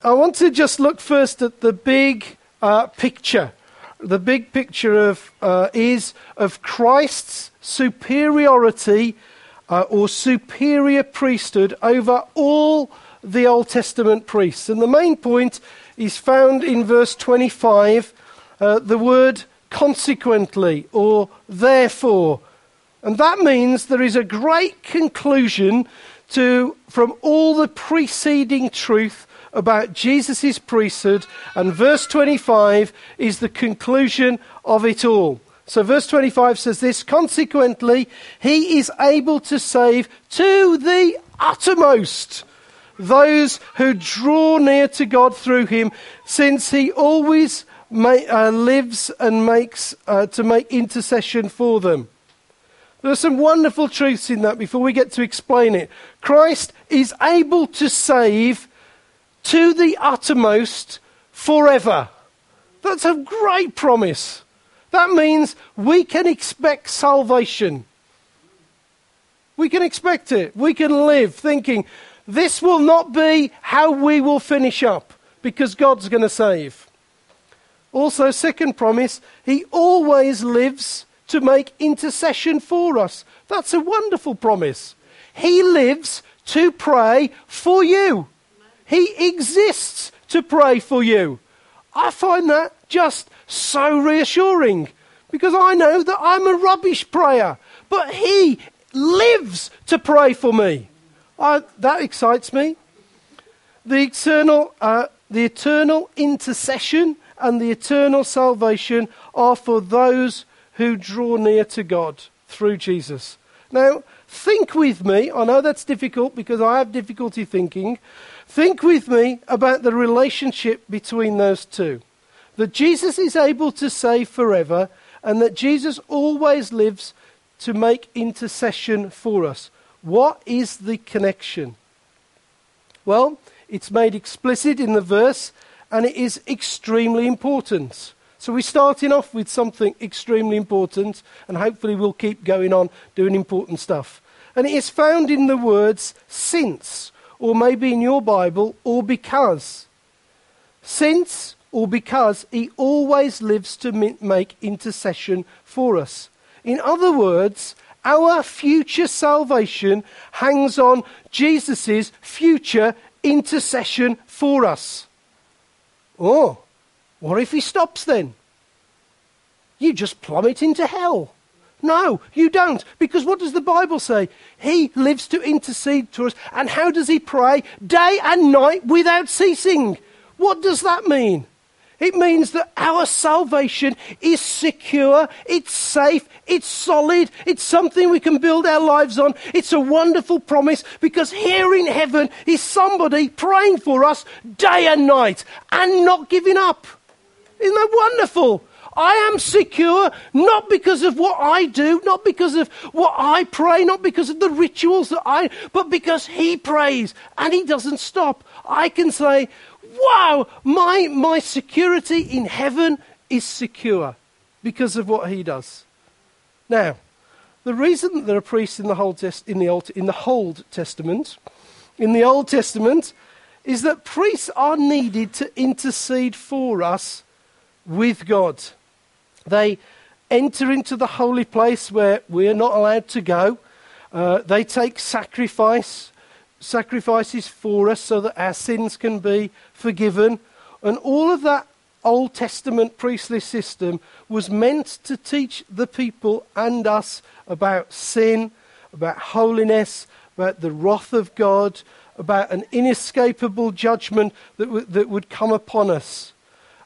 I want to just look first at the big uh, picture. The big picture of uh, is of Christ's superiority uh, or superior priesthood over all the Old Testament priests. And the main point is found in verse 25, uh, the word consequently or therefore. And that means there is a great conclusion to, from all the preceding truth about Jesus' priesthood, and verse 25 is the conclusion of it all. So, verse 25 says this Consequently, he is able to save to the uttermost those who draw near to God through him, since he always uh, lives and makes uh, to make intercession for them. There are some wonderful truths in that before we get to explain it. Christ is able to save to the uttermost forever. That's a great promise. That means we can expect salvation. We can expect it. We can live thinking this will not be how we will finish up because God's going to save. Also, second promise, He always lives to make intercession for us. That's a wonderful promise. He lives to pray for you. He exists to pray for you. I find that just so reassuring because I know that I'm a rubbish prayer, but He lives to pray for me. I, that excites me. The eternal, uh, the eternal intercession and the eternal salvation are for those who draw near to God through Jesus. Now, think with me. I know that's difficult because I have difficulty thinking. Think with me about the relationship between those two. That Jesus is able to save forever, and that Jesus always lives to make intercession for us. What is the connection? Well, it's made explicit in the verse, and it is extremely important. So we're starting off with something extremely important, and hopefully we'll keep going on doing important stuff. And it is found in the words since or maybe in your Bible, or because. Since or because he always lives to make intercession for us. In other words, our future salvation hangs on Jesus' future intercession for us. Oh, what if he stops then? You just plummet into hell. No, you don't. Because what does the Bible say? He lives to intercede to us. And how does he pray? Day and night without ceasing. What does that mean? It means that our salvation is secure, it's safe, it's solid, it's something we can build our lives on. It's a wonderful promise because here in heaven is somebody praying for us day and night and not giving up. Isn't that wonderful? I am secure not because of what I do, not because of what I pray, not because of the rituals that I, but because He prays and He doesn't stop. I can say, wow, my, my security in heaven is secure because of what He does. Now, the reason that there are priests in the, Old Test, in, the Old, in the Old Testament, in the Old Testament, is that priests are needed to intercede for us with God. They enter into the holy place where we're not allowed to go. Uh, they take sacrifice, sacrifices for us so that our sins can be forgiven. And all of that Old Testament priestly system was meant to teach the people and us about sin, about holiness, about the wrath of God, about an inescapable judgment that, w- that would come upon us.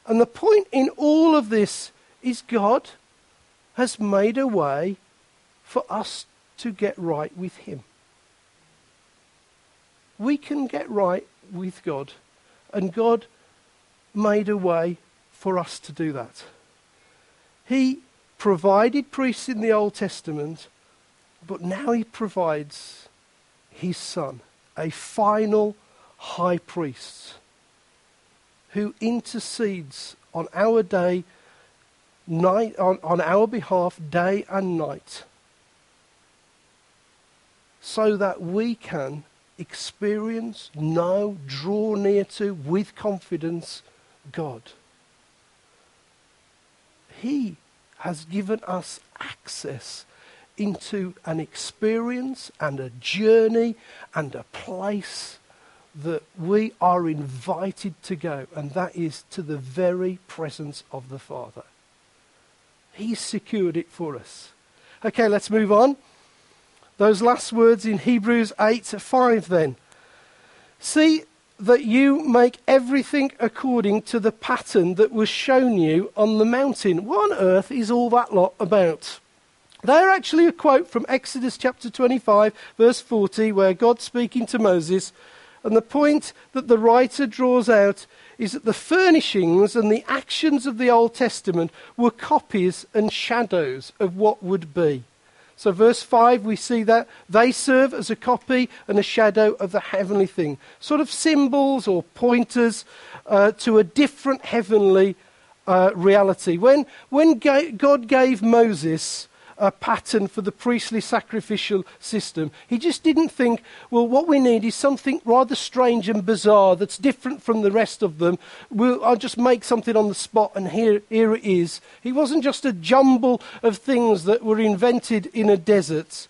And the point in all of this is God has made a way for us to get right with Him. We can get right with God, and God made a way for us to do that. He provided priests in the Old Testament, but now He provides His Son, a final high priest who intercedes on our day night, on, on our behalf day and night so that we can experience, know, draw near to with confidence God. He has given us access into an experience and a journey and a place that we are invited to go, and that is to the very presence of the Father. He's secured it for us. Okay, let's move on. Those last words in Hebrews 8 5 then. See that you make everything according to the pattern that was shown you on the mountain. What on earth is all that lot about? They're actually a quote from Exodus chapter 25, verse 40, where God's speaking to Moses. And the point that the writer draws out is that the furnishings and the actions of the Old Testament were copies and shadows of what would be. So, verse 5, we see that they serve as a copy and a shadow of the heavenly thing, sort of symbols or pointers uh, to a different heavenly uh, reality. When, when God gave Moses a pattern for the priestly sacrificial system. He just didn't think, well, what we need is something rather strange and bizarre that's different from the rest of them. We'll, I'll just make something on the spot, and here, here it is. He wasn't just a jumble of things that were invented in a desert.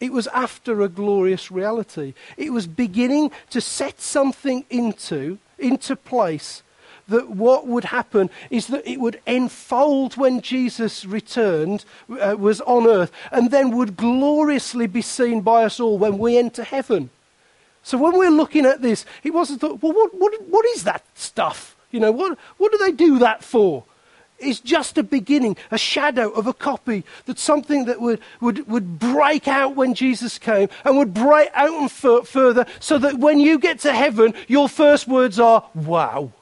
It was after a glorious reality. It was beginning to set something into, into place that what would happen is that it would enfold when Jesus returned, uh, was on earth, and then would gloriously be seen by us all when we enter heaven. So when we're looking at this, it wasn't thought, well, what, what, what is that stuff? You know, what, what do they do that for? It's just a beginning, a shadow of a copy that something that would, would, would break out when Jesus came and would break out and f- further so that when you get to heaven, your first words are, wow.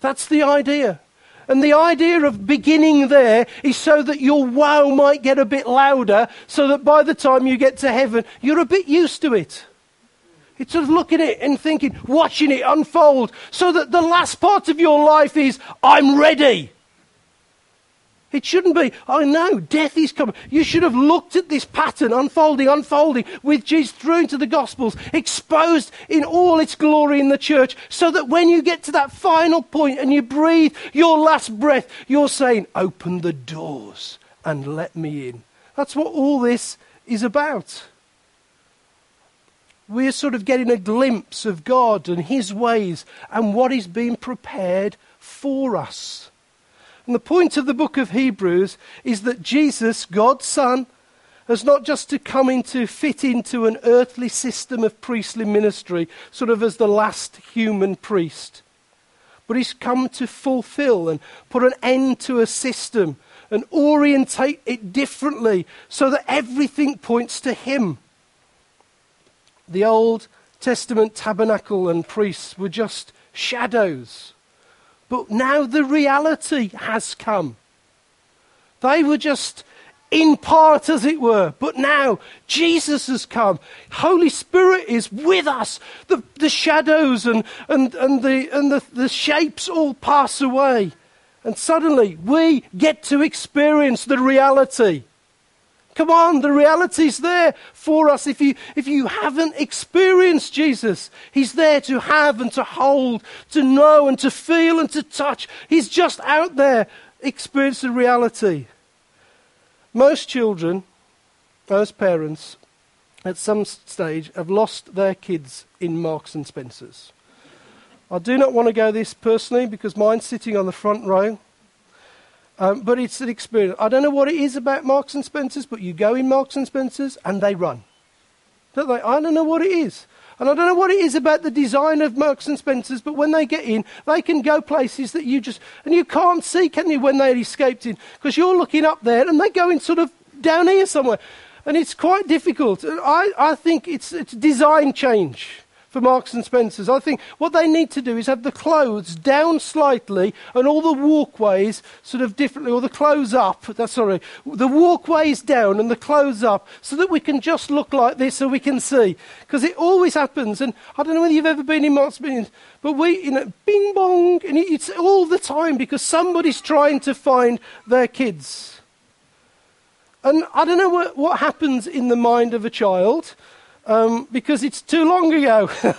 That's the idea. And the idea of beginning there is so that your wow might get a bit louder, so that by the time you get to heaven, you're a bit used to it. It's sort of looking at it and thinking, watching it unfold, so that the last part of your life is, I'm ready. It shouldn't be, oh know, death is coming. You should have looked at this pattern unfolding, unfolding with Jesus through into the Gospels, exposed in all its glory in the church, so that when you get to that final point and you breathe your last breath, you're saying, Open the doors and let me in. That's what all this is about. We're sort of getting a glimpse of God and His ways and what is being prepared for us. And the point of the book of Hebrews is that Jesus, God's Son, has not just to come into fit into an earthly system of priestly ministry, sort of as the last human priest, but he's come to fulfill and put an end to a system and orientate it differently so that everything points to him. The Old Testament tabernacle and priests were just shadows but now the reality has come. They were just in part, as it were. But now Jesus has come. Holy Spirit is with us. The, the shadows and, and, and, the, and the, the shapes all pass away. And suddenly we get to experience the reality. Come on, the reality's there for us. If you, if you haven't experienced Jesus, He's there to have and to hold, to know and to feel and to touch. He's just out there. Experience the reality. Most children, most parents, at some stage, have lost their kids in Marks and Spencers. I do not want to go this personally because mine's sitting on the front row. Um, but it's an experience. I don't know what it is about Marks and Spencers, but you go in Marks and Spencers and they run. Don't they? I don't know what it is. And I don't know what it is about the design of Marks and Spencers, but when they get in, they can go places that you just, and you can't see, can you, when they escaped in? Because you're looking up there and they go in sort of down here somewhere. And it's quite difficult. I, I think it's, it's design change for Marks and Spencers. I think what they need to do is have the clothes down slightly and all the walkways sort of differently, or the clothes up. That's sorry, the walkways down and the clothes up, so that we can just look like this, so we can see. Because it always happens, and I don't know whether you've ever been in Marks and Spencers, but we, you know, bing bong, and it's all the time because somebody's trying to find their kids. And I don't know what, what happens in the mind of a child um, because it's too long ago.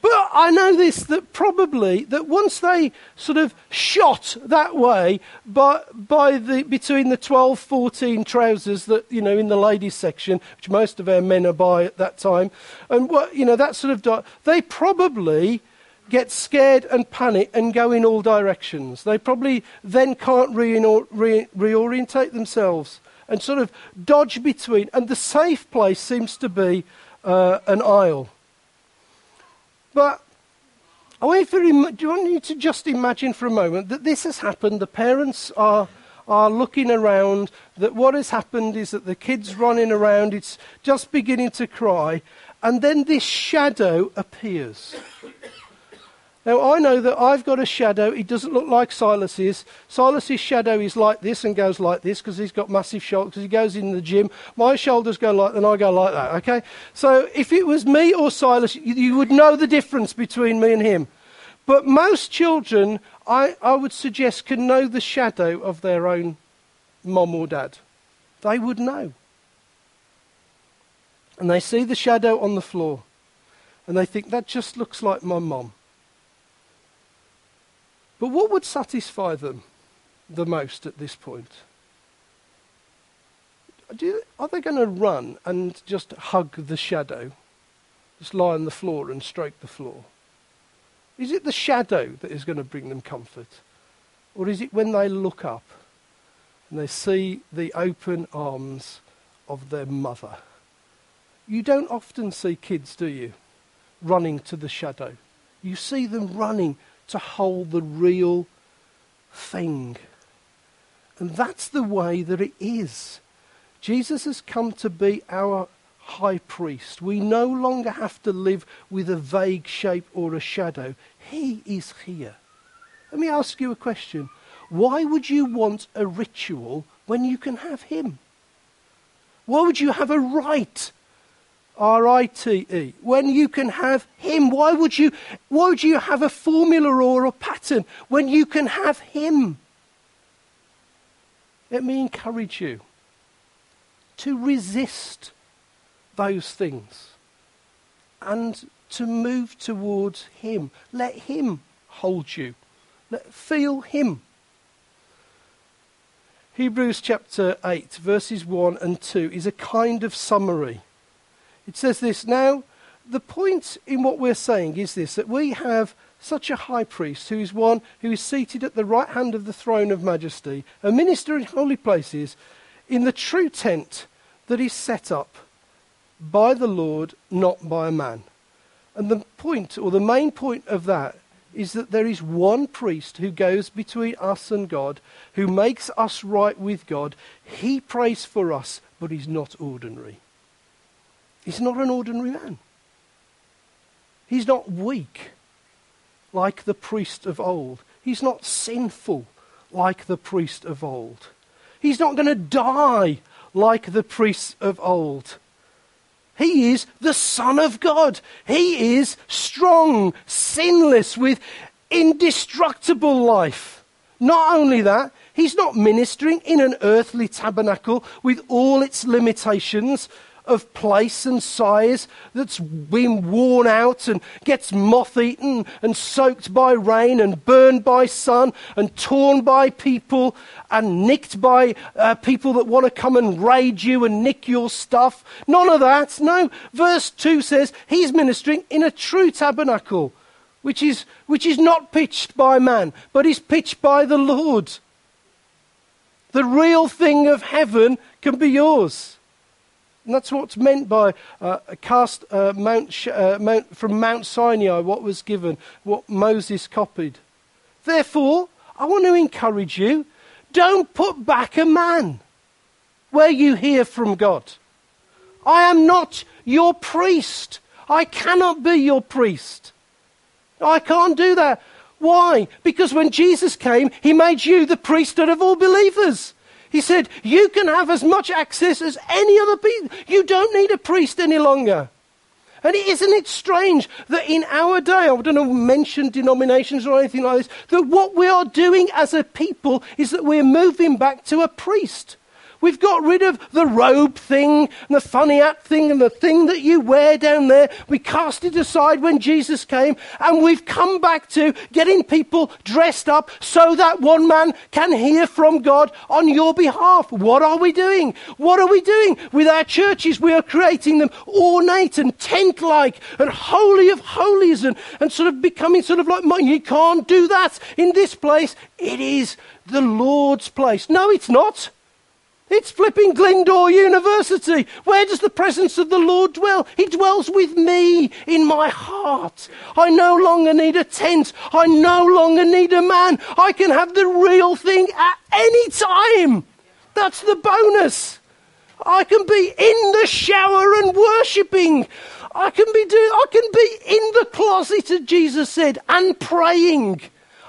But I know this that probably that once they sort of shot that way by, by the, between the 12, 14 trousers that, you know, in the ladies section, which most of our men are by at that time, and what, you know, that sort of, they probably get scared and panic and go in all directions. They probably then can't re- re- reorientate themselves and sort of dodge between. And the safe place seems to be uh, an aisle. But I want, you to, want you to just imagine for a moment that this has happened. The parents are, are looking around, that what has happened is that the kid's running around, it's just beginning to cry, and then this shadow appears. Now, I know that I've got a shadow. It doesn't look like Silas's. Silas's shadow is like this and goes like this because he's got massive shoulders, because he goes in the gym. My shoulders go like and I go like that, okay? So if it was me or Silas, you, you would know the difference between me and him. But most children, I, I would suggest, can know the shadow of their own mom or dad. They would know. And they see the shadow on the floor. And they think, that just looks like my mom. But what would satisfy them the most at this point? You, are they going to run and just hug the shadow? Just lie on the floor and stroke the floor? Is it the shadow that is going to bring them comfort? Or is it when they look up and they see the open arms of their mother? You don't often see kids, do you, running to the shadow? You see them running to hold the real thing. And that's the way that it is. Jesus has come to be our high priest. We no longer have to live with a vague shape or a shadow. He is here. Let me ask you a question. Why would you want a ritual when you can have him? Why would you have a rite R I T E. When you can have Him, why would you, why would you have a formula or a pattern when you can have Him? Let me encourage you to resist those things and to move towards Him. Let Him hold you. Let, feel Him. Hebrews chapter 8, verses 1 and 2 is a kind of summary it says this Now, the point in what we're saying is this that we have such a high priest who is one who is seated at the right hand of the throne of majesty, a minister in holy places, in the true tent that is set up by the Lord, not by a man. And the point, or the main point of that, is that there is one priest who goes between us and God, who makes us right with God. He prays for us, but he's not ordinary. He's not an ordinary man. He's not weak like the priest of old. He's not sinful like the priest of old. He's not going to die like the priests of old. He is the Son of God. He is strong, sinless, with indestructible life. Not only that, he's not ministering in an earthly tabernacle with all its limitations of place and size that's been worn out and gets moth eaten and soaked by rain and burned by sun and torn by people and nicked by uh, people that want to come and raid you and nick your stuff. None of that. No. Verse 2 says he's ministering in a true tabernacle, which is, which is not pitched by man, but is pitched by the Lord. The real thing of heaven can be yours. And that's what's meant by uh, cast uh, Mount, uh, Mount, from Mount Sinai, what was given, what Moses copied. Therefore, I want to encourage you don't put back a man where you hear from God. I am not your priest. I cannot be your priest. I can't do that. Why? Because when Jesus came, he made you the priesthood of all believers. He said, You can have as much access as any other people. You don't need a priest any longer. And isn't it strange that in our day, I don't know, mention denominations or anything like this, that what we are doing as a people is that we're moving back to a priest. We've got rid of the robe thing and the funny hat thing and the thing that you wear down there. We cast it aside when Jesus came and we've come back to getting people dressed up so that one man can hear from God on your behalf. What are we doing? What are we doing with our churches? We are creating them ornate and tent like and holy of holies and, and sort of becoming sort of like, you can't do that in this place. It is the Lord's place. No, it's not. It's flipping Glyndŵr University. Where does the presence of the Lord dwell? He dwells with me in my heart. I no longer need a tent. I no longer need a man. I can have the real thing at any time. That's the bonus. I can be in the shower and worshipping. I can be doing, I can be in the closet, as Jesus said, and praying.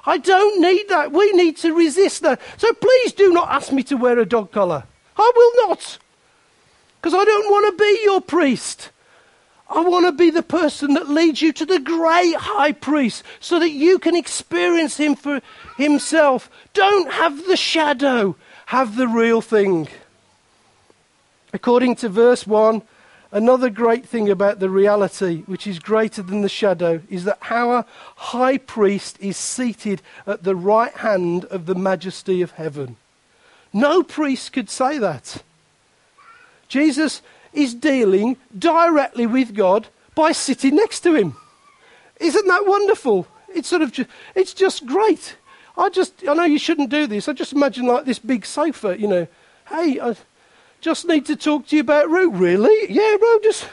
I don't need that. We need to resist that. So please do not ask me to wear a dog collar. I will not. Because I don't want to be your priest. I want to be the person that leads you to the great high priest so that you can experience him for himself. Don't have the shadow, have the real thing. According to verse 1, Another great thing about the reality, which is greater than the shadow, is that our high priest is seated at the right hand of the majesty of heaven. No priest could say that. Jesus is dealing directly with God by sitting next to him. Isn't that wonderful? It's sort of, ju- it's just great. I just, I know you shouldn't do this. I just imagine like this big sofa, you know. Hey, I, just need to talk to you about Rue. Really? Yeah, Rue, just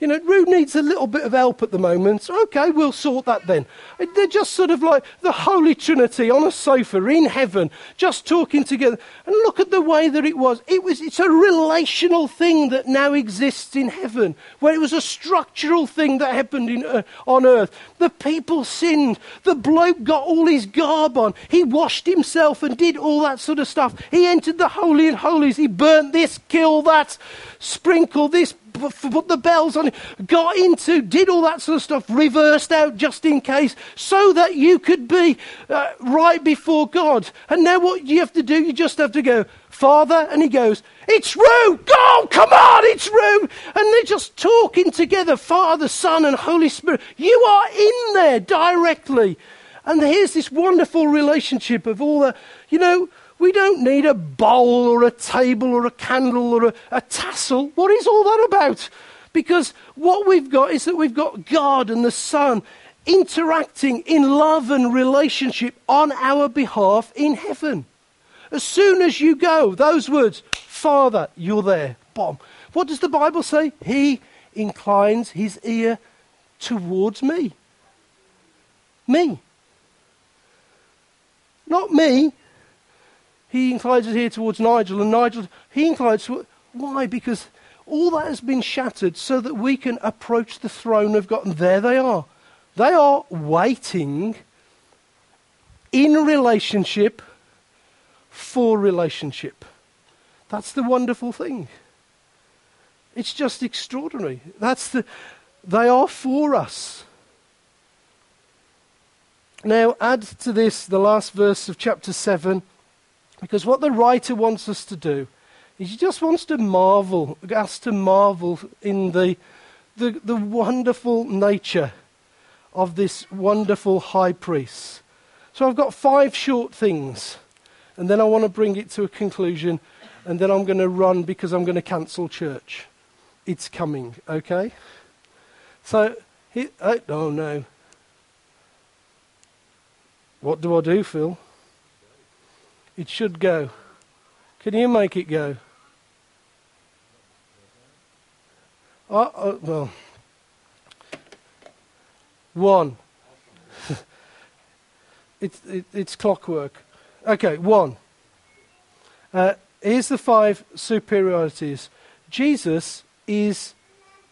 you know, Rue needs a little bit of help at the moment. Okay, we'll sort that then. They're just sort of like the Holy Trinity on a sofa in heaven, just talking together. And look at the way that it was. It was it's a relational thing that now exists in heaven, where it was a structural thing that happened in, uh, on earth. The people sinned. The bloke got all his garb on. He washed himself and did all that sort of stuff. He entered the Holy and Holies. He burnt this, killed that, sprinkled this, put the bells on, got into, did all that sort of stuff, reversed out just in case, so that you could be uh, right before God. And now what you have to do, you just have to go, Father, and he goes, It's Rue! Go, come on, it's Rue! And they're just talking together, Father, Son, and Holy Spirit. You are in there directly. And here's this wonderful relationship of all the, you know, we don't need a bowl or a table or a candle or a, a tassel. What is all that about? Because what we've got is that we've got God and the Son interacting in love and relationship on our behalf in heaven. As soon as you go, those words, Father, you're there. Bomb. What does the Bible say? He inclines his ear towards me. Me. Not me, he inclines his ear towards Nigel, and Nigel, he inclines to, why? Because all that has been shattered so that we can approach the throne of God. And there they are. They are waiting in relationship for relationship. That's the wonderful thing. It's just extraordinary. That's the, they are for us. Now, add to this the last verse of chapter 7 because what the writer wants us to do is he just wants to marvel, us to marvel in the, the, the wonderful nature of this wonderful high priest. So I've got five short things, and then I want to bring it to a conclusion, and then I'm going to run because I'm going to cancel church. It's coming, okay? So, he, oh, oh no. What do I do, Phil? It should go. Can you make it go? Uh, uh, well, one. it's, it, it's clockwork. Okay, one. Uh, here's the five superiorities. Jesus is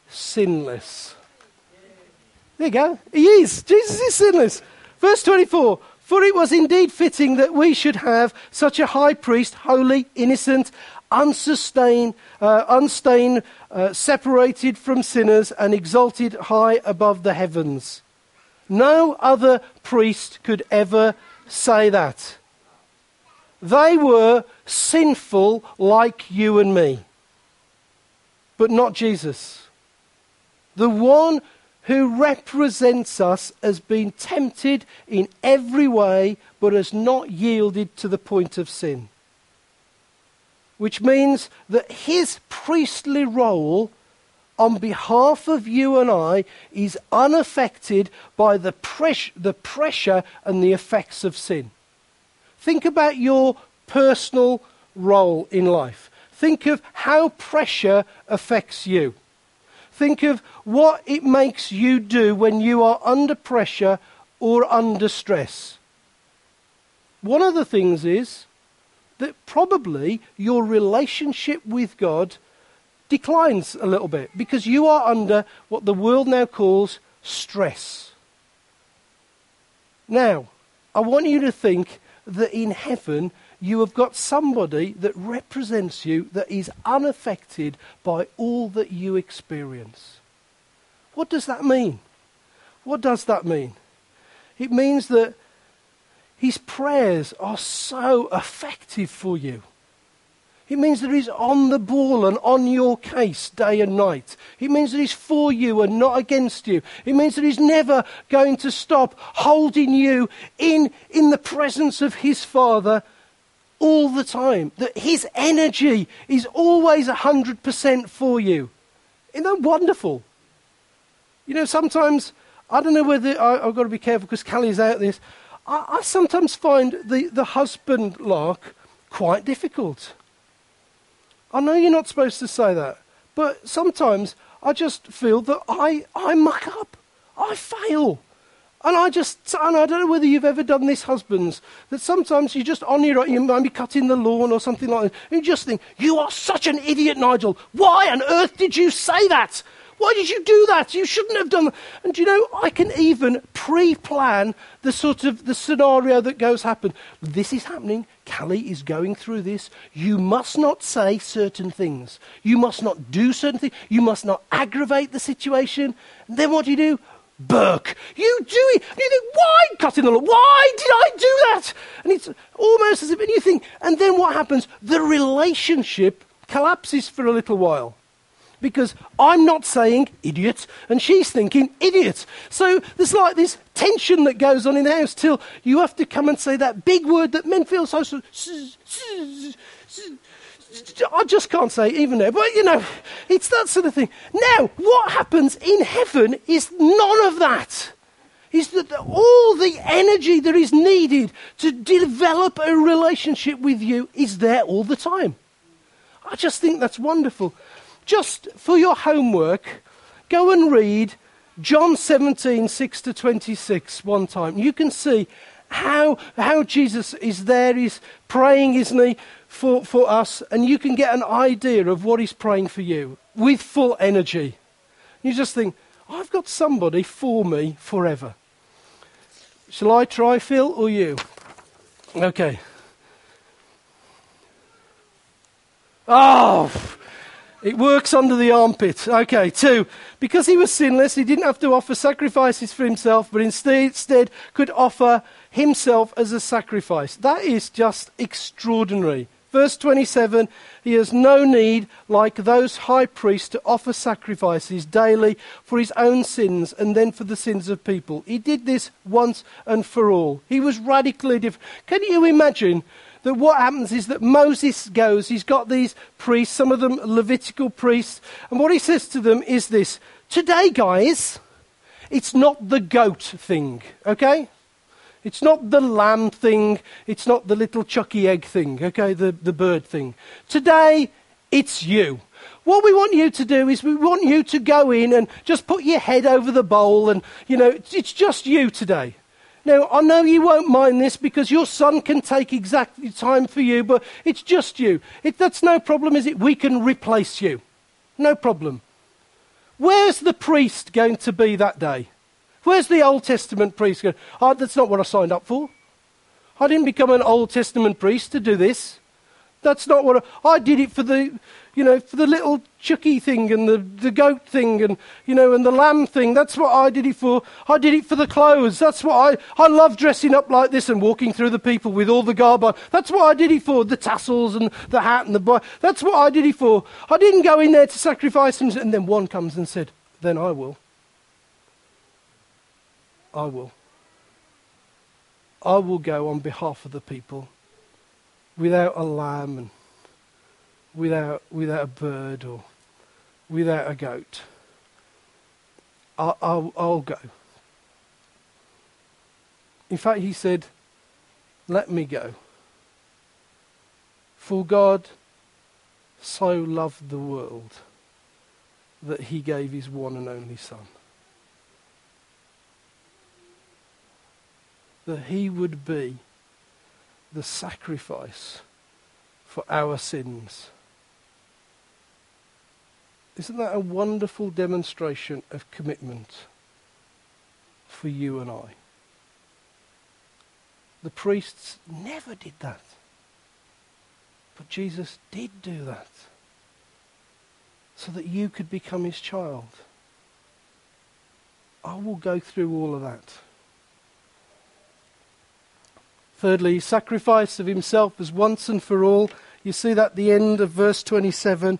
sinless. There you go. He is. Jesus is sinless. Verse 24 for it was indeed fitting that we should have such a high priest, holy, innocent, unsustained, uh, unstained, uh, separated from sinners, and exalted high above the heavens. No other priest could ever say that. They were sinful like you and me, but not Jesus. The one who represents us as being tempted in every way, but has not yielded to the point of sin. Which means that his priestly role on behalf of you and I is unaffected by the, pres- the pressure and the effects of sin. Think about your personal role in life. Think of how pressure affects you. Think of what it makes you do when you are under pressure or under stress. One of the things is that probably your relationship with God declines a little bit because you are under what the world now calls stress. Now, I want you to think that in heaven you have got somebody that represents you that is unaffected by all that you experience. What does that mean? What does that mean? It means that his prayers are so effective for you. It means that he's on the ball and on your case day and night. It means that he's for you and not against you. It means that he's never going to stop holding you in, in the presence of his Father all the time. That his energy is always 100% for you. Isn't that wonderful? You know, sometimes, I don't know whether I, have got to be careful because Callie's out this. I, I sometimes find the, the husband lark quite difficult. I know you're not supposed to say that, but sometimes I just feel that I, I muck up. I fail. And I just, and I don't know whether you've ever done this, husbands, that sometimes you're just on your own, you might be cutting the lawn or something like that, and you just think, you are such an idiot, Nigel. Why on earth did you say that? Why did you do that? You shouldn't have done that. And you know, I can even pre-plan the sort of the scenario that goes happen. This is happening. Callie is going through this. You must not say certain things. You must not do certain things. You must not aggravate the situation. And then what do you do? Burke, you do it. And you think, why cutting the law? Why did I do that? And it's almost as if, think, and then what happens? The relationship collapses for a little while. Because I'm not saying idiot, and she's thinking idiot. So there's like this tension that goes on in the house till you have to come and say that big word that men feel so. I just can't say even there, but you know, it's that sort of thing. Now, what happens in heaven is none of that. Is that all the energy that is needed to develop a relationship with you is there all the time. I just think that's wonderful. Just for your homework, go and read John 17, 6 to 26 one time. You can see how, how Jesus is there. He's praying, isn't he? For, for us, and you can get an idea of what He's praying for you with full energy. You just think, I've got somebody for me forever. Shall I try, Phil, or you? Okay. Oh, it works under the armpit. Okay, two. Because he was sinless, he didn't have to offer sacrifices for himself, but instead, instead could offer himself as a sacrifice. That is just extraordinary. Verse 27 He has no need, like those high priests, to offer sacrifices daily for his own sins and then for the sins of people. He did this once and for all. He was radically different. Can you imagine that what happens is that Moses goes, he's got these priests, some of them Levitical priests, and what he says to them is this Today, guys, it's not the goat thing, okay? It's not the lamb thing. It's not the little chucky egg thing, okay, the, the bird thing. Today, it's you. What we want you to do is we want you to go in and just put your head over the bowl and, you know, it's just you today. Now, I know you won't mind this because your son can take exactly time for you, but it's just you. It, that's no problem, is it? We can replace you. No problem. Where's the priest going to be that day? Where's the Old Testament priest going, oh, that's not what I signed up for. I didn't become an Old Testament priest to do this. that's not what I, I did it for the, you know, for the little chucky thing and the, the goat thing and, you know, and the lamb thing. That's what I did it for. I did it for the clothes. That's what I, I love dressing up like this and walking through the people with all the garb on. That's what I did it for. The tassels and the hat and the boy. That's what I did it for. I didn't go in there to sacrifice and, and then one comes and said, then I will. I will. I will go on behalf of the people without a lamb and without, without a bird or without a goat. I'll, I'll, I'll go. In fact, he said, Let me go. For God so loved the world that he gave his one and only Son. That he would be the sacrifice for our sins. Isn't that a wonderful demonstration of commitment for you and I? The priests never did that. But Jesus did do that so that you could become his child. I will go through all of that. Thirdly, sacrifice of himself as once and for all. You see that at the end of verse 27.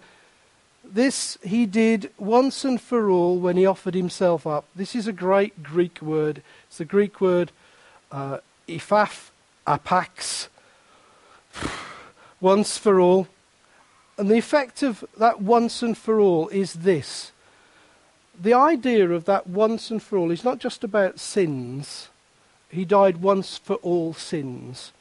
This he did once and for all when he offered himself up. This is a great Greek word. It's the Greek word uh, iphaf, apax, once for all. And the effect of that once and for all is this. The idea of that once and for all is not just about sins. He died once for all sins.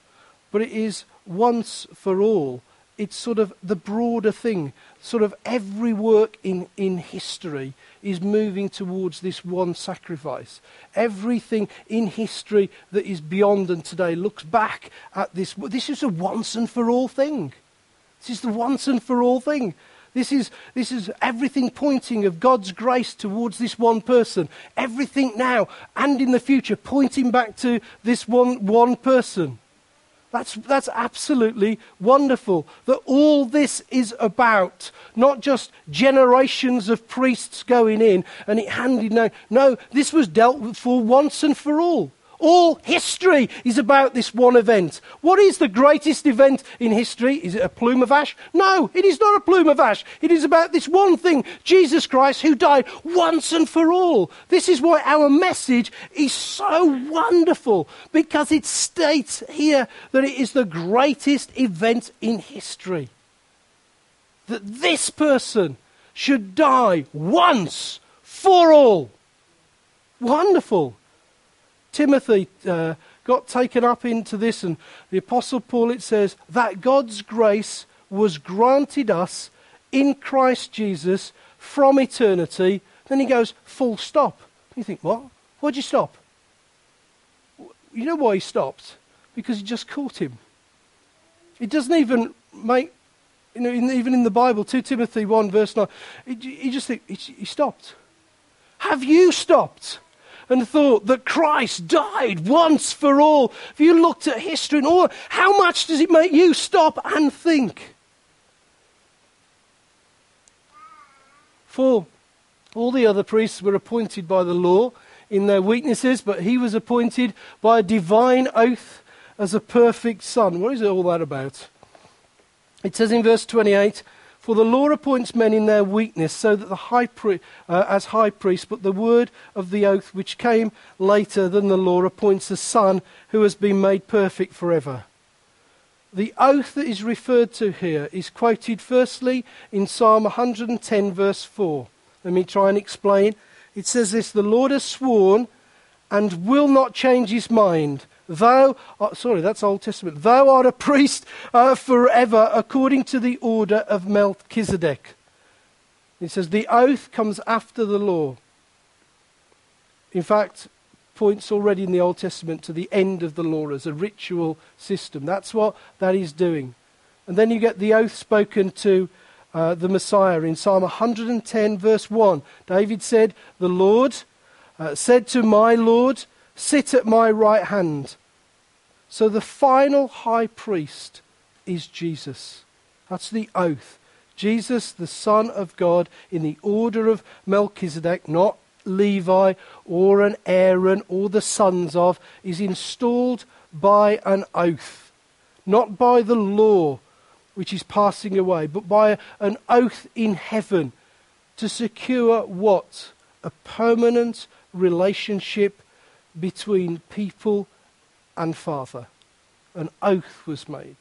But it is once for all it's sort of the broader thing. Sort of every work in, in history is moving towards this one sacrifice. Everything in history that is beyond and today looks back at this. This is a once and for all thing. This is the once and for all thing. This is, this is everything pointing of God's grace towards this one person. Everything now and in the future pointing back to this one, one person. That's, that's absolutely wonderful that all this is about. Not just generations of priests going in and it handed down. No, this was dealt with for once and for all. All history is about this one event. What is the greatest event in history? Is it a plume of ash? No, it is not a plume of ash. It is about this one thing Jesus Christ who died once and for all. This is why our message is so wonderful because it states here that it is the greatest event in history. That this person should die once for all. Wonderful. Timothy uh, got taken up into this, and the Apostle Paul, it says, that God's grace was granted us in Christ Jesus from eternity. Then he goes, full stop. You think, what? Why'd you stop? You know why he stopped? Because he just caught him. It doesn't even make, you know, in, even in the Bible, 2 Timothy 1, verse 9, he just think, he stopped. Have you stopped? And thought that Christ died once for all, if you looked at history and all, how much does it make you stop and think? For all the other priests were appointed by the law in their weaknesses, but he was appointed by a divine oath as a perfect son. What is it all that about? It says in verse 28 for the law appoints men in their weakness, so that the high pri- uh, as high priest, but the word of the oath which came later than the law appoints a son who has been made perfect forever. The oath that is referred to here is quoted firstly in Psalm 110, verse 4. Let me try and explain. It says this The Lord has sworn and will not change his mind. Thou, art, sorry, that's Old Testament. Thou art a priest uh, forever according to the order of Melchizedek. It says the oath comes after the law. In fact, points already in the Old Testament to the end of the law as a ritual system. That's what that is doing. And then you get the oath spoken to uh, the Messiah in Psalm 110, verse 1. David said, The Lord uh, said to my Lord, Sit at my right hand. So the final high priest is Jesus. That's the oath. Jesus, the Son of God, in the order of Melchizedek, not Levi or an Aaron or the sons of, is installed by an oath, not by the law which is passing away, but by an oath in heaven to secure what? A permanent relationship between people and Father. An oath was made.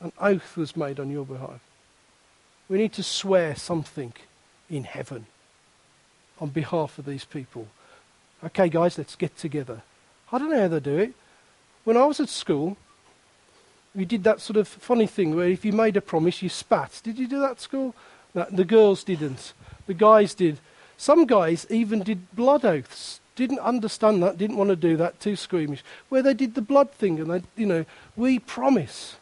An oath was made on your behalf. We need to swear something in heaven on behalf of these people. Okay, guys, let's get together. I don't know how they do it. When I was at school, we did that sort of funny thing where if you made a promise, you spat. Did you do that at school? No, the girls didn't. The guys did. Some guys even did blood oaths. Didn't understand that, didn't want to do that, too squeamish. Where they did the blood thing and they, you know, we promise.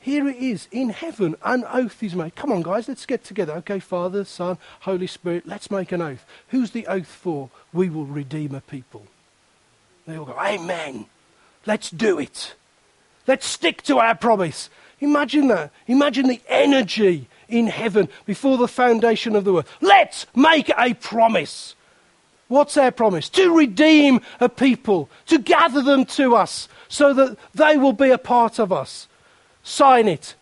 Here it is in heaven, an oath is made. Come on, guys, let's get together. Okay, Father, Son, Holy Spirit, let's make an oath. Who's the oath for? We will redeem a people. They all go, Amen. Let's do it. Let's stick to our promise. Imagine that. Imagine the energy in heaven before the foundation of the world. Let's make a promise. What's our promise? To redeem a people, to gather them to us so that they will be a part of us. Sign it.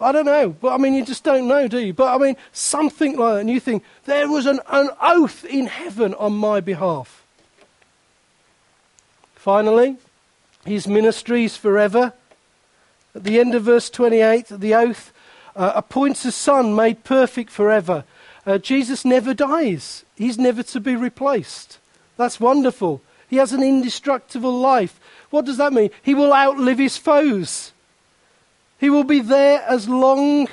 I don't know, but I mean, you just don't know, do you? But I mean, something like that, and you think, there was an, an oath in heaven on my behalf. Finally, his ministry is forever. At the end of verse 28, the oath uh, appoints a son made perfect forever. Uh, Jesus never dies, he's never to be replaced. That's wonderful. He has an indestructible life. What does that mean? He will outlive his foes. He will be there as long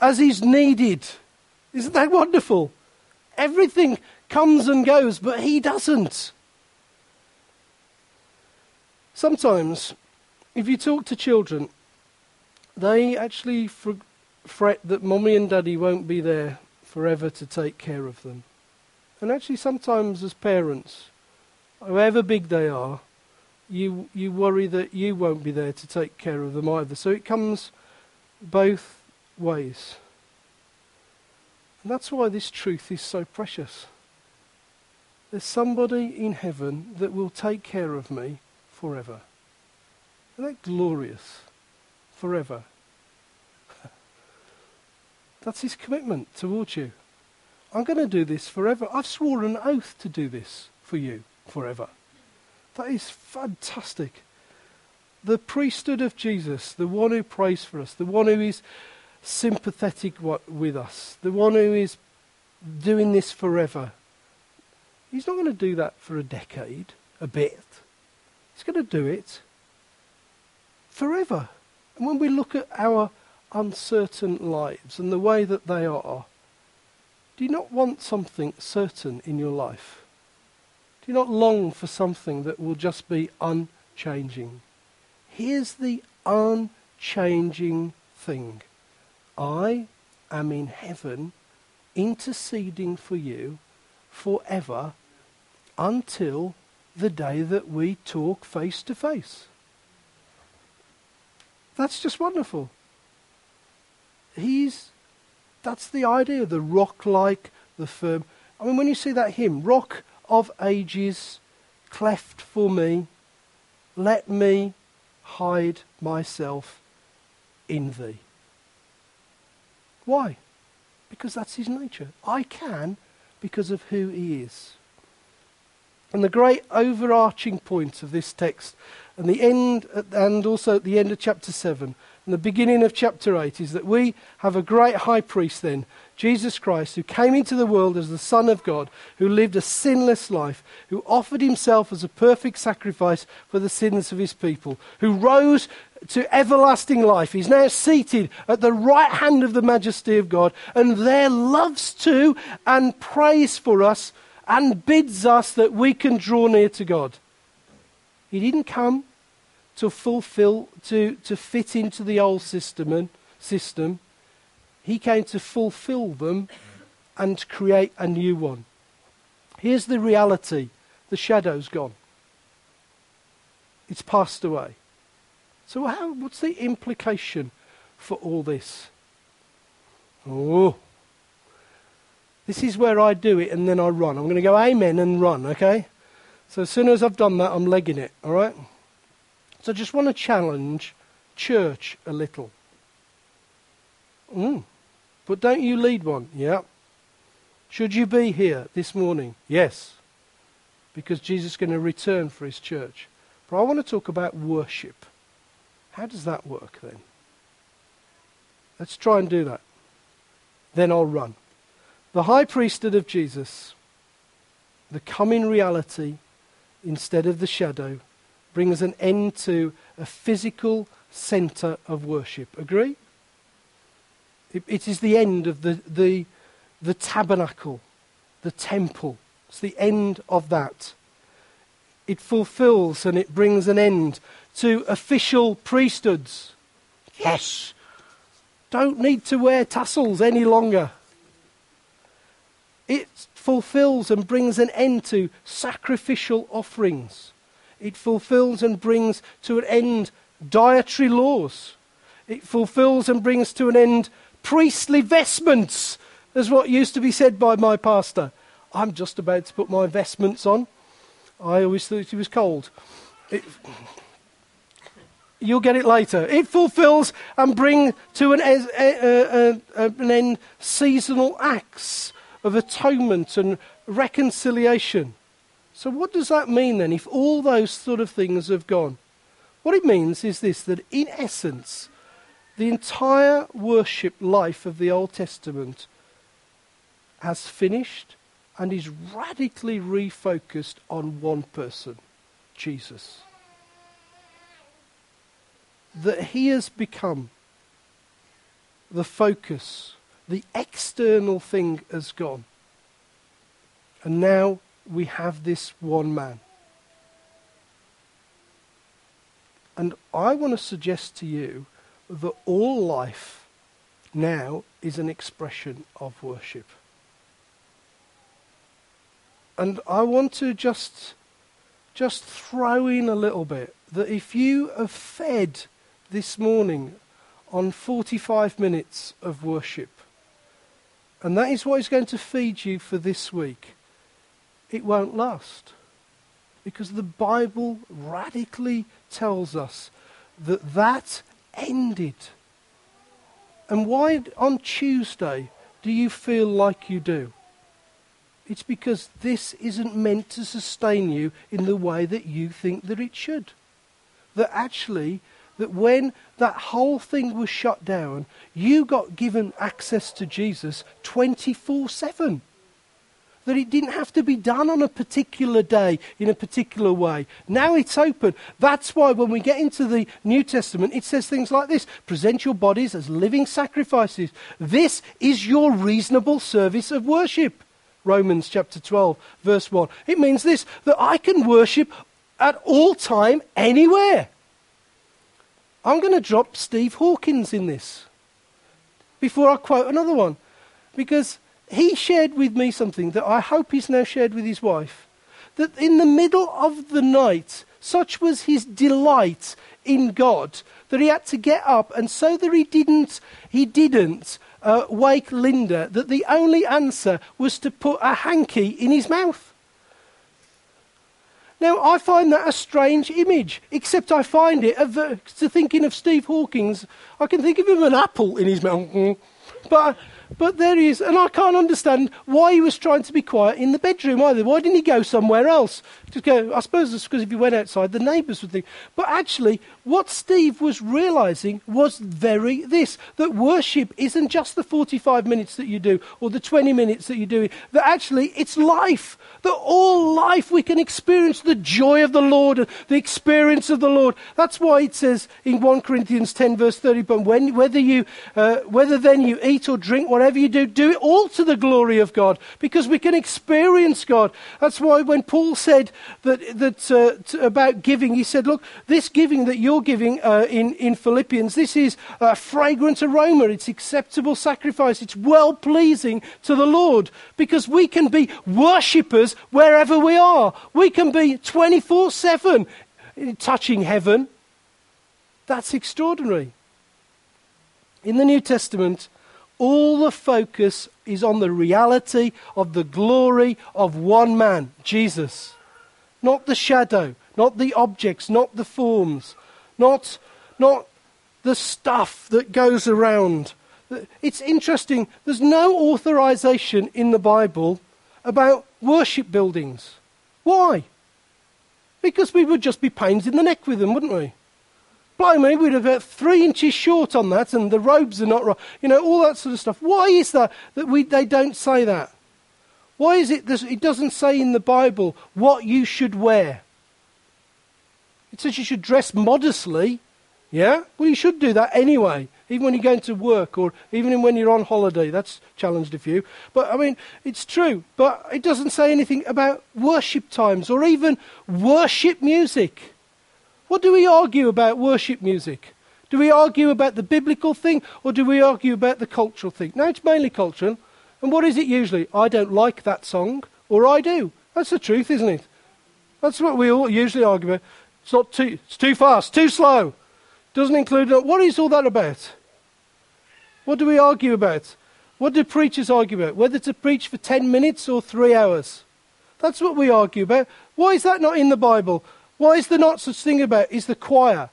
as he's needed. Isn't that wonderful? Everything comes and goes, but he doesn't. Sometimes, if you talk to children, they actually fret that mommy and daddy won't be there forever to take care of them. And actually, sometimes as parents, however big they are, you, you worry that you won't be there to take care of them either. So it comes both ways. And that's why this truth is so precious. There's somebody in heaven that will take care of me forever. Isn't that glorious? Forever. That's his commitment towards you. I'm going to do this forever. I've sworn an oath to do this for you forever. That is fantastic. The priesthood of Jesus, the one who prays for us, the one who is sympathetic with us, the one who is doing this forever, he's not going to do that for a decade, a bit. He's going to do it forever. And when we look at our uncertain lives and the way that they are, do you not want something certain in your life? Do you not long for something that will just be unchanging? Here's the unchanging thing I am in heaven interceding for you forever until the day that we talk face to face. That's just wonderful. He's, that's the idea, the rock like, the firm. I mean, when you see that hymn, Rock of Ages, cleft for me, let me hide myself in thee. Why? Because that's his nature. I can because of who he is. And the great overarching point of this text, and the end, and also at the end of chapter 7, and the beginning of chapter 8, is that we have a great high priest then, Jesus Christ, who came into the world as the Son of God, who lived a sinless life, who offered himself as a perfect sacrifice for the sins of his people, who rose to everlasting life. He's now seated at the right hand of the majesty of God, and there loves to and prays for us and bids us that we can draw near to God. He didn't come to fulfill, to, to fit into the old system, and, system. He came to fulfill them and create a new one. Here's the reality the shadow's gone, it's passed away. So, how, what's the implication for all this? Oh, this is where I do it and then I run. I'm going to go amen and run, okay? So, as soon as I've done that, I'm legging it, all right? So, I just want to challenge church a little. Mm. But don't you lead one? Yeah. Should you be here this morning? Yes. Because Jesus is going to return for his church. But I want to talk about worship. How does that work then? Let's try and do that. Then I'll run. The high priesthood of Jesus, the coming reality instead of the shadow, brings an end to a physical center of worship. Agree? it, it is the end of the, the, the tabernacle, the temple. It's the end of that. It fulfills and it brings an end to official priesthoods. Yes. Don't need to wear tassels any longer. It fulfills and brings an end to sacrificial offerings. It fulfills and brings to an end dietary laws. It fulfills and brings to an end priestly vestments, as what used to be said by my pastor. I'm just about to put my vestments on. I always thought he was cold. It, you'll get it later. It fulfills and brings to an, an end seasonal acts of atonement and reconciliation. So, what does that mean then if all those sort of things have gone? What it means is this that in essence, the entire worship life of the Old Testament has finished and is radically refocused on one person Jesus. That he has become the focus, the external thing has gone. And now we have this one man. And I want to suggest to you that all life now is an expression of worship. And I want to just, just throw in a little bit that if you have fed this morning on 45 minutes of worship, and that is what is going to feed you for this week, it won't last. Because the Bible radically tells us that that ended. And why on Tuesday do you feel like you do? It's because this isn't meant to sustain you in the way that you think that it should. That actually, that when that whole thing was shut down, you got given access to Jesus 24 7 that it didn't have to be done on a particular day in a particular way. Now it's open. That's why when we get into the New Testament, it says things like this present your bodies as living sacrifices. This is your reasonable service of worship. Romans chapter 12, verse 1. It means this that I can worship at all time, anywhere. I'm going to drop Steve Hawkins in this before I quote another one. Because he shared with me something that I hope he's now shared with his wife. That in the middle of the night, such was his delight in God that he had to get up, and so that he didn't, he didn't uh, wake Linda, that the only answer was to put a hanky in his mouth. Now, I find that a strange image, except I find it, uh, to thinking of Steve Hawkins, I can think of him an apple in his mouth. But but there he is, and I can't understand why he was trying to be quiet in the bedroom either. Why didn't he go somewhere else? To go, I suppose it's because if he went outside, the neighbours would think. But actually, what Steve was realizing was very this that worship isn't just the 45 minutes that you do or the 20 minutes that you do, that actually it's life. That all life we can experience the joy of the Lord the experience of the Lord. That's why it says in 1 Corinthians 10, verse 30, but when, whether, you, uh, whether then you eat or drink, whatever you do, do it all to the glory of God because we can experience God. That's why when Paul said that, that uh, t- about giving, he said, look, this giving that you're you're giving uh, in, in Philippians, this is a fragrant aroma. It's acceptable sacrifice. It's well pleasing to the Lord because we can be worshippers wherever we are. We can be 24 7 touching heaven. That's extraordinary. In the New Testament, all the focus is on the reality of the glory of one man, Jesus. Not the shadow, not the objects, not the forms, not, not the stuff that goes around. It's interesting, there's no authorization in the Bible about worship buildings. Why? Because we would just be pains in the neck with them, wouldn't we? Blimey, we'd have got three inches short on that, and the robes are not right. You know, all that sort of stuff. Why is that that we, they don't say that? Why is it that it doesn't say in the Bible what you should wear? It says you should dress modestly. Yeah? Well, you should do that anyway, even when you're going to work or even when you're on holiday. That's challenged a few. But, I mean, it's true. But it doesn't say anything about worship times or even worship music. What do we argue about worship music? Do we argue about the biblical thing or do we argue about the cultural thing? No, it's mainly cultural. And what is it usually? I don't like that song or I do. That's the truth, isn't it? That's what we all usually argue about. It's not too, it's too fast, too slow. Doesn't include, what is all that about? What do we argue about? What do preachers argue about? Whether to preach for 10 minutes or three hours. That's what we argue about. Why is that not in the Bible? Why is there not such thing about is the choir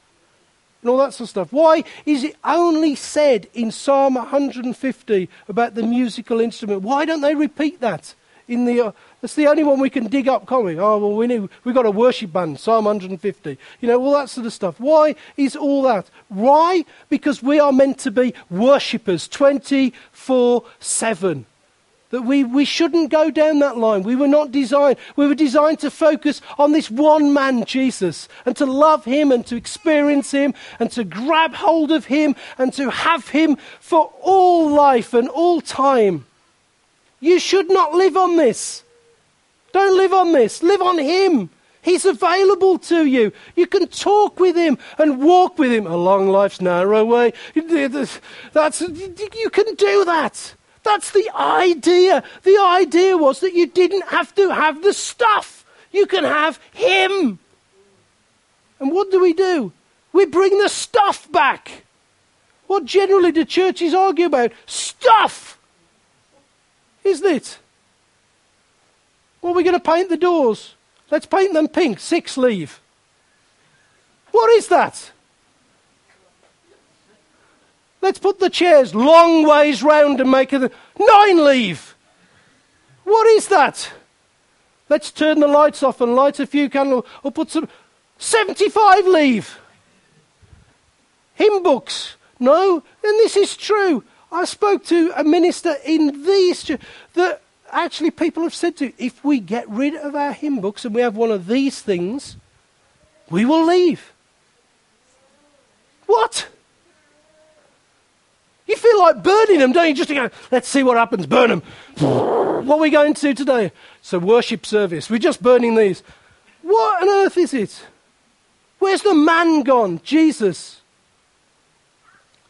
and all that sort of stuff? Why is it only said in Psalm 150 about the musical instrument? Why don't they repeat that in the? Uh, that's the only one we can dig up, can't we? Oh well, we need, we've got a worship band, Psalm 150. You know all that sort of stuff. Why is all that? Why? Because we are meant to be worshippers, 24 seven. That we, we shouldn't go down that line. We were not designed. We were designed to focus on this one man, Jesus, and to love him and to experience him and to grab hold of him and to have him for all life and all time. You should not live on this. Don't live on this. Live on him. He's available to you. You can talk with him and walk with him along life's narrow way. That's, you can do that. That's the idea. The idea was that you didn't have to have the stuff. You can have Him. And what do we do? We bring the stuff back. What generally do churches argue about? Stuff! Isn't it? What are we going to paint the doors? Let's paint them pink, six leave. What is that? Let's put the chairs long ways round and make it nine leave. What is that? Let's turn the lights off and light a few candles or put some 75 leave. Hymn books. No, and this is true. I spoke to a minister in these that actually people have said to if we get rid of our hymn books and we have one of these things, we will leave. What? You feel like burning them, don't you? Just to go, let's see what happens, burn them. What are we going to today? So, worship service. We're just burning these. What on earth is it? Where's the man gone? Jesus.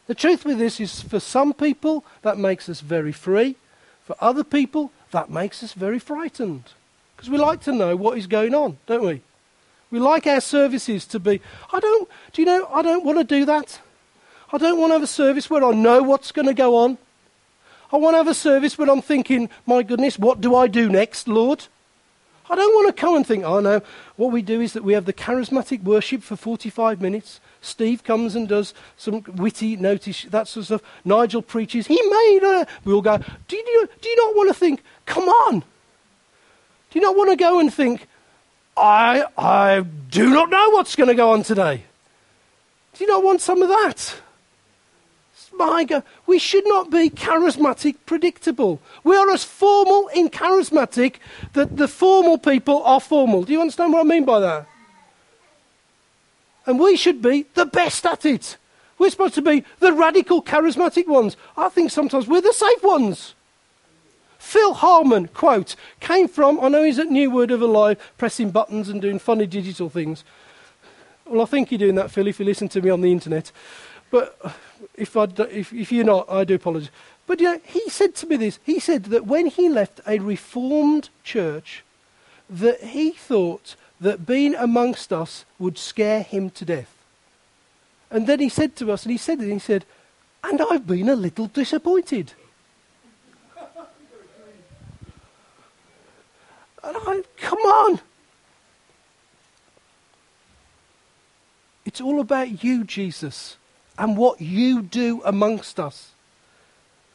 The truth with this is for some people, that makes us very free. For other people, that makes us very frightened. Because we like to know what is going on, don't we? We like our services to be, I don't, do you know, I don't want to do that. I don't want to have a service where I know what's going to go on. I want to have a service where I'm thinking, my goodness, what do I do next, Lord? I don't want to come and think, oh no, what we do is that we have the charismatic worship for 45 minutes. Steve comes and does some witty notice, that sort of stuff. Nigel preaches, he made a. We all go, do you, do you not want to think, come on? Do you not want to go and think, I, I do not know what's going to go on today? Do you not want some of that? My God, we should not be charismatic predictable. We are as formal in charismatic that the formal people are formal. Do you understand what I mean by that? And we should be the best at it. We're supposed to be the radical charismatic ones. I think sometimes we're the safe ones. Phil Harman, quote, came from, I know he's at New Word of Alive, pressing buttons and doing funny digital things. Well, I think you're doing that, Phil, if you listen to me on the internet. But if, I, if, if you're not, I do apologize. But you know, he said to me this. He said that when he left a reformed church, that he thought that being amongst us would scare him to death. And then he said to us, and he said it, he said, and I've been a little disappointed. And I, come on. It's all about you, Jesus, and what you do amongst us.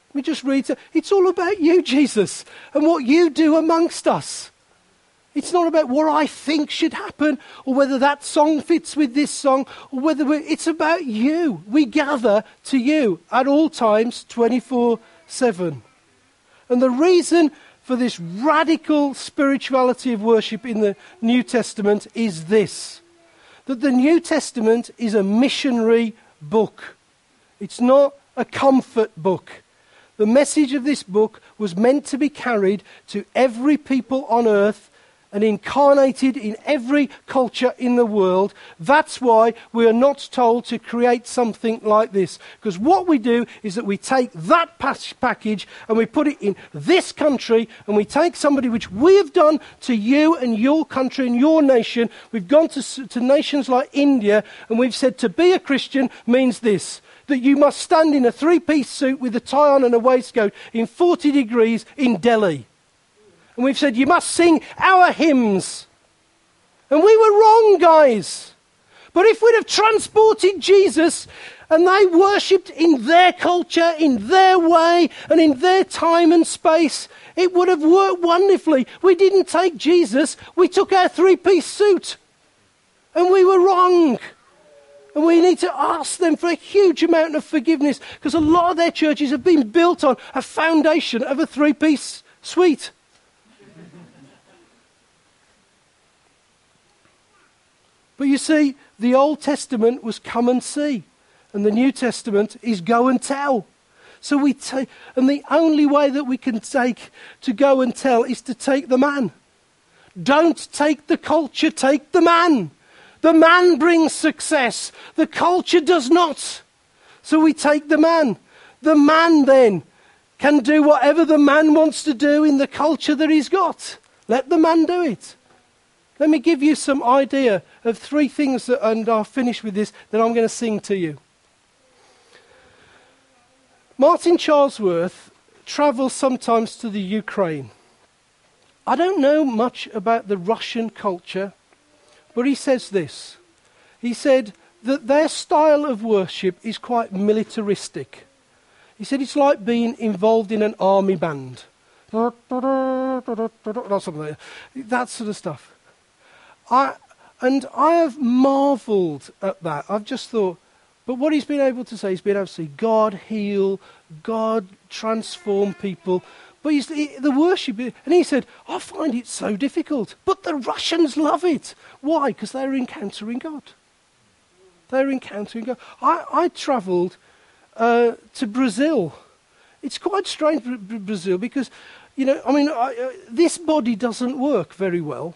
Let me just read it. It's all about you, Jesus, and what you do amongst us. It's not about what I think should happen or whether that song fits with this song or whether it's about you. We gather to you at all times, 24 7. And the reason for this radical spirituality of worship in the New Testament is this that the New Testament is a missionary book, it's not a comfort book. The message of this book was meant to be carried to every people on earth and incarnated in every culture in the world. That's why we are not told to create something like this. Because what we do is that we take that package and we put it in this country and we take somebody which we have done to you and your country and your nation. We've gone to, to nations like India and we've said to be a Christian means this that you must stand in a three piece suit with a tie on and a waistcoat in 40 degrees in Delhi. And we've said, you must sing our hymns. And we were wrong, guys. But if we'd have transported Jesus and they worshipped in their culture, in their way, and in their time and space, it would have worked wonderfully. We didn't take Jesus, we took our three piece suit. And we were wrong. And we need to ask them for a huge amount of forgiveness because a lot of their churches have been built on a foundation of a three piece suite. But you see, the Old Testament was come and see, and the New Testament is go and tell. So we take, and the only way that we can take to go and tell is to take the man. Don't take the culture, take the man. The man brings success, the culture does not. So we take the man. The man then can do whatever the man wants to do in the culture that he's got. Let the man do it. Let me give you some idea of three things, that, and I'll finish with this, that I'm going to sing to you. Martin Charlesworth travels sometimes to the Ukraine. I don't know much about the Russian culture, but he says this. He said that their style of worship is quite militaristic. He said it's like being involved in an army band. That sort of stuff. I, and I have marveled at that. I've just thought, but what he's been able to say, he's been able to see God heal, God transform people. But he's, he, the worship, and he said, I find it so difficult. But the Russians love it. Why? Because they're encountering God. They're encountering God. I, I travelled uh, to Brazil. It's quite strange, Brazil, because, you know, I mean, I, uh, this body doesn't work very well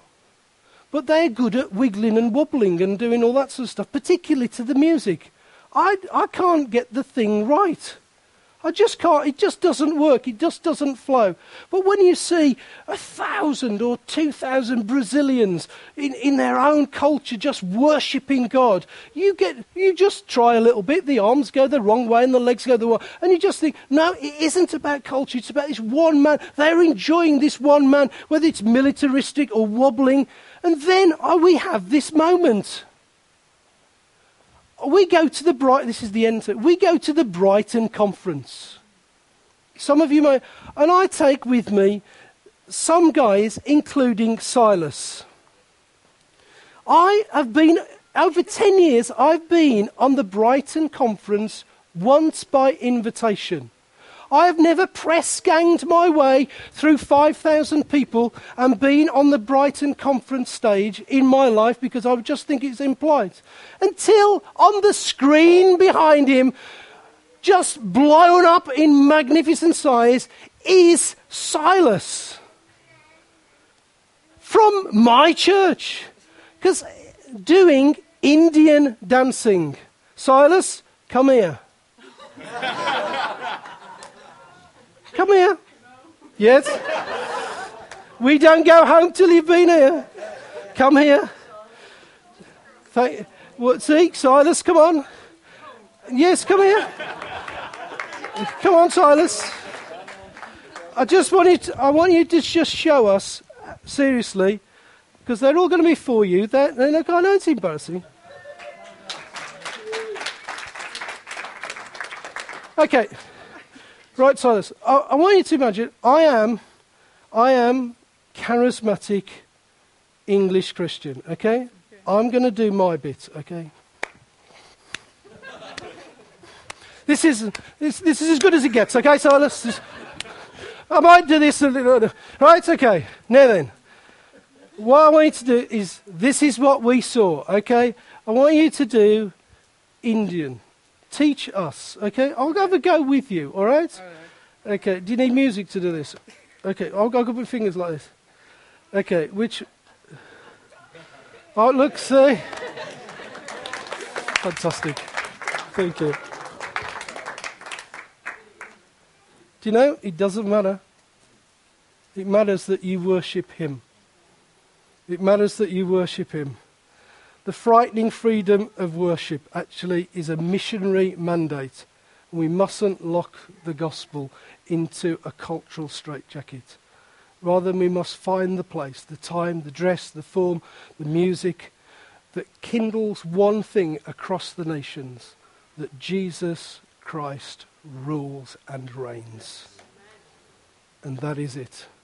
but they're good at wiggling and wobbling and doing all that sort of stuff, particularly to the music. I, I can't get the thing right. I just can't, it just doesn't work, it just doesn't flow. But when you see a thousand or two thousand Brazilians in, in their own culture just worshipping God, you get, you just try a little bit, the arms go the wrong way and the legs go the wrong and you just think, no, it isn't about culture, it's about this one man. They're enjoying this one man, whether it's militaristic or wobbling. And then oh, we have this moment. We go to the Bright, this is the end, we go to the Brighton conference. Some of you may, and I take with me some guys, including Silas. I have been, over 10 years, I've been on the Brighton conference once by invitation. I have never press ganged my way through 5,000 people and been on the Brighton conference stage in my life because I just think it's implied. Until on the screen behind him, just blown up in magnificent size, is Silas from my church. Because doing Indian dancing. Silas, come here. Come here. Yes? We don't go home till you've been here. Come here. Thank, what, see, Silas, come on. Yes, come here. Come on, Silas. I just want you to, I want you to just show us, seriously, because they're all going to be for you. They're, they're not, I know it's embarrassing. Okay. Right, Silas. I, I want you to imagine I am, I am charismatic English Christian, okay? okay. I'm going to do my bit, okay? this is, this, this is as good as it gets, okay, Silas? Just, I might do this a little. Right, okay. Now then, what I want you to do is this is what we saw, okay? I want you to do Indian. Teach us, okay? I'll have a go with you, all right? All right. Okay, do you need music to do this? Okay, I'll go with fingers like this. Okay, which. Oh, look, see? Fantastic. Thank you. Do you know, it doesn't matter. It matters that you worship Him. It matters that you worship Him. The frightening freedom of worship actually is a missionary mandate. We mustn't lock the gospel into a cultural straitjacket. Rather, we must find the place, the time, the dress, the form, the music that kindles one thing across the nations that Jesus Christ rules and reigns. And that is it.